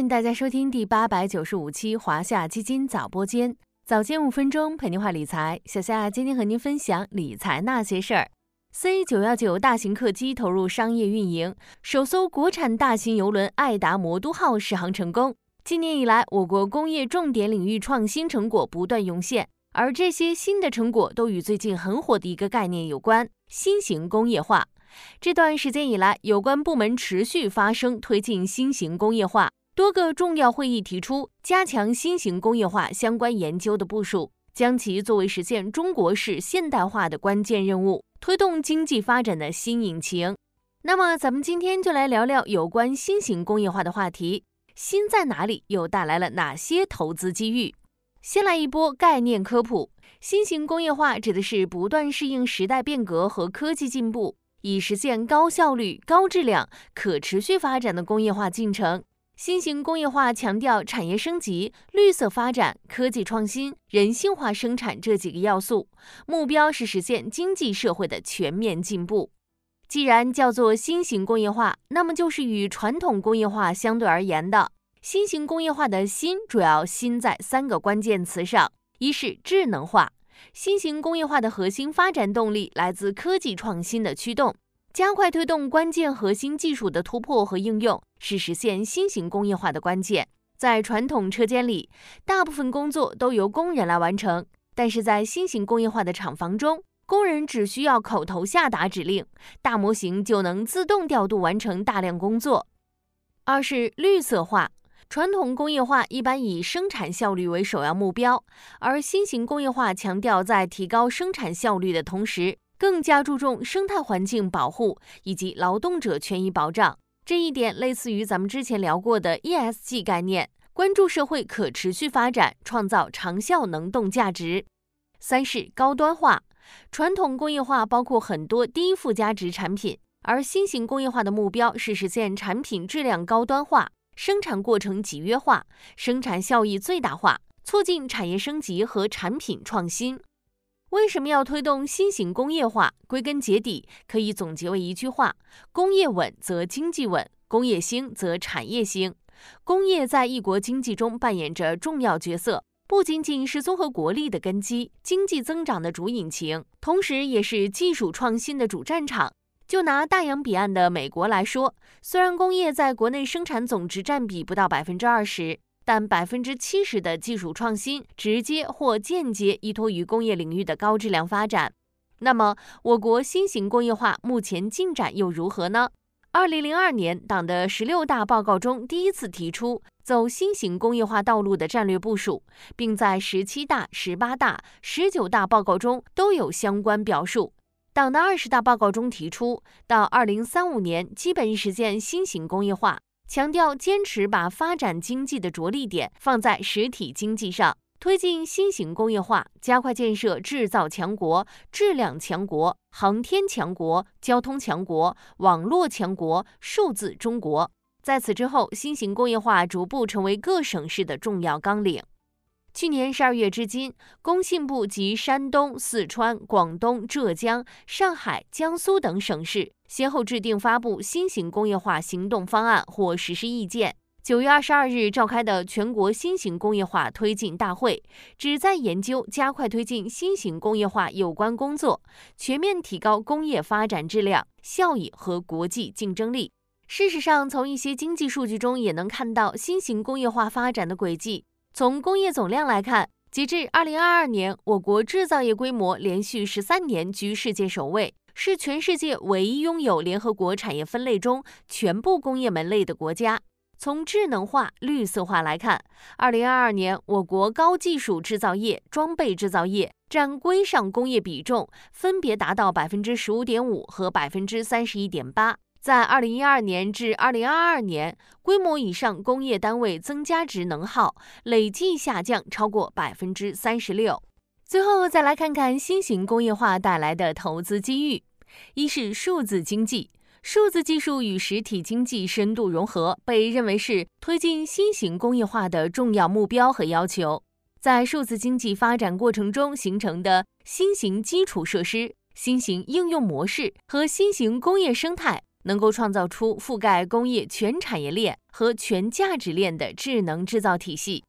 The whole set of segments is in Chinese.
欢迎大家收听第八百九十五期华夏基金早播间，早间五分钟陪您话理财。小夏今天和您分享理财那些事儿。C 九幺九大型客机投入商业运营，首艘国产大型邮轮“爱达魔都号”试航成功。今年以来，我国工业重点领域创新成果不断涌现，而这些新的成果都与最近很火的一个概念有关——新型工业化。这段时间以来，有关部门持续发声，推进新型工业化。多个重要会议提出，加强新型工业化相关研究的部署，将其作为实现中国式现代化的关键任务，推动经济发展的新引擎。那么，咱们今天就来聊聊有关新型工业化的话题。新在哪里？又带来了哪些投资机遇？先来一波概念科普。新型工业化指的是不断适应时代变革和科技进步。以实现高效率、高质量、可持续发展的工业化进程。新型工业化强调产业升级、绿色发展、科技创新、人性化生产这几个要素，目标是实现经济社会的全面进步。既然叫做新型工业化，那么就是与传统工业化相对而言的。新型工业化的“新”主要“新”在三个关键词上：一是智能化。新型工业化的核心发展动力来自科技创新的驱动，加快推动关键核心技术的突破和应用，是实现新型工业化的关键。在传统车间里，大部分工作都由工人来完成，但是在新型工业化的厂房中，工人只需要口头下达指令，大模型就能自动调度完成大量工作。二是绿色化。传统工业化一般以生产效率为首要目标，而新型工业化强调在提高生产效率的同时，更加注重生态环境保护以及劳动者权益保障。这一点类似于咱们之前聊过的 ESG 概念，关注社会可持续发展，创造长效能动价值。三是高端化，传统工业化包括很多低附加值产品，而新型工业化的目标是实现产品质量高端化。生产过程集约化，生产效益最大化，促进产业升级和产品创新。为什么要推动新型工业化？归根结底，可以总结为一句话：工业稳则经济稳，工业兴则产业兴。工业在一国经济中扮演着重要角色，不仅仅是综合国力的根基、经济增长的主引擎，同时也是技术创新的主战场。就拿大洋彼岸的美国来说，虽然工业在国内生产总值占比不到百分之二十，但百分之七十的技术创新直接或间接依托于工业领域的高质量发展。那么，我国新型工业化目前进展又如何呢？二零零二年，党的十六大报告中第一次提出走新型工业化道路的战略部署，并在十七大、十八大、十九大报告中都有相关表述。党的二十大报告中提出，到二零三五年基本实现新型工业化，强调坚持把发展经济的着力点放在实体经济上，推进新型工业化，加快建设制造强国、质量强国、航天强国、交通强国、网络强国、数字中国。在此之后，新型工业化逐步成为各省市的重要纲领。去年十二月至今，工信部及山东、四川、广东、浙江、上海、江苏等省市先后制定发布新型工业化行动方案或实施意见。九月二十二日召开的全国新型工业化推进大会，旨在研究加快推进新型工业化有关工作，全面提高工业发展质量、效益和国际竞争力。事实上，从一些经济数据中也能看到新型工业化发展的轨迹。从工业总量来看，截至二零二二年，我国制造业规模连续十三年居世界首位，是全世界唯一拥有联合国产业分类中全部工业门类的国家。从智能化、绿色化来看，二零二二年我国高技术制造业、装备制造业占规上工业比重分别达到百分之十五点五和百分之三十一点八。在二零一二年至二零二二年，规模以上工业单位增加值能耗累计下降超过百分之三十六。最后再来看看新型工业化带来的投资机遇：一是数字经济，数字技术与实体经济深度融合，被认为是推进新型工业化的重要目标和要求。在数字经济发展过程中形成的新型基础设施、新型应用模式和新型工业生态。能够创造出覆盖工业全产业链和全价值链的智能制造体系。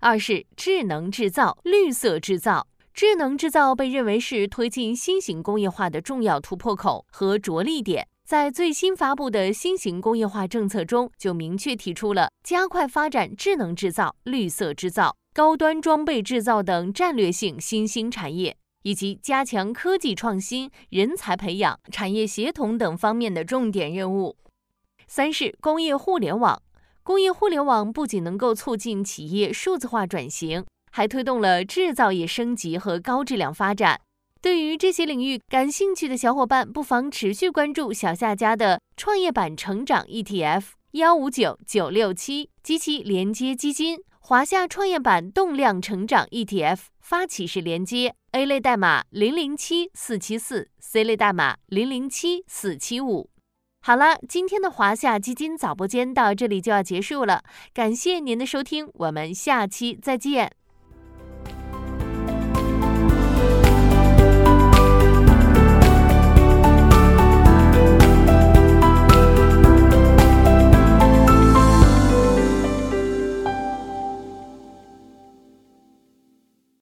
二是智能制造、绿色制造。智能制造被认为是推进新型工业化的重要突破口和着力点。在最新发布的新型工业化政策中，就明确提出了加快发展智能制造、绿色制造、高端装备制造等战略性新兴产业。以及加强科技创新、人才培养、产业协同等方面的重点任务。三是工业互联网。工业互联网不仅能够促进企业数字化转型，还推动了制造业升级和高质量发展。对于这些领域感兴趣的小伙伴，不妨持续关注小夏家的创业板成长 ETF 幺五九九六七及其连接基金华夏创业板动量成长 ETF 发起式连接。A 类代码零零七四七四，C 类代码零零七四七五。好了，今天的华夏基金早播间到这里就要结束了，感谢您的收听，我们下期再见。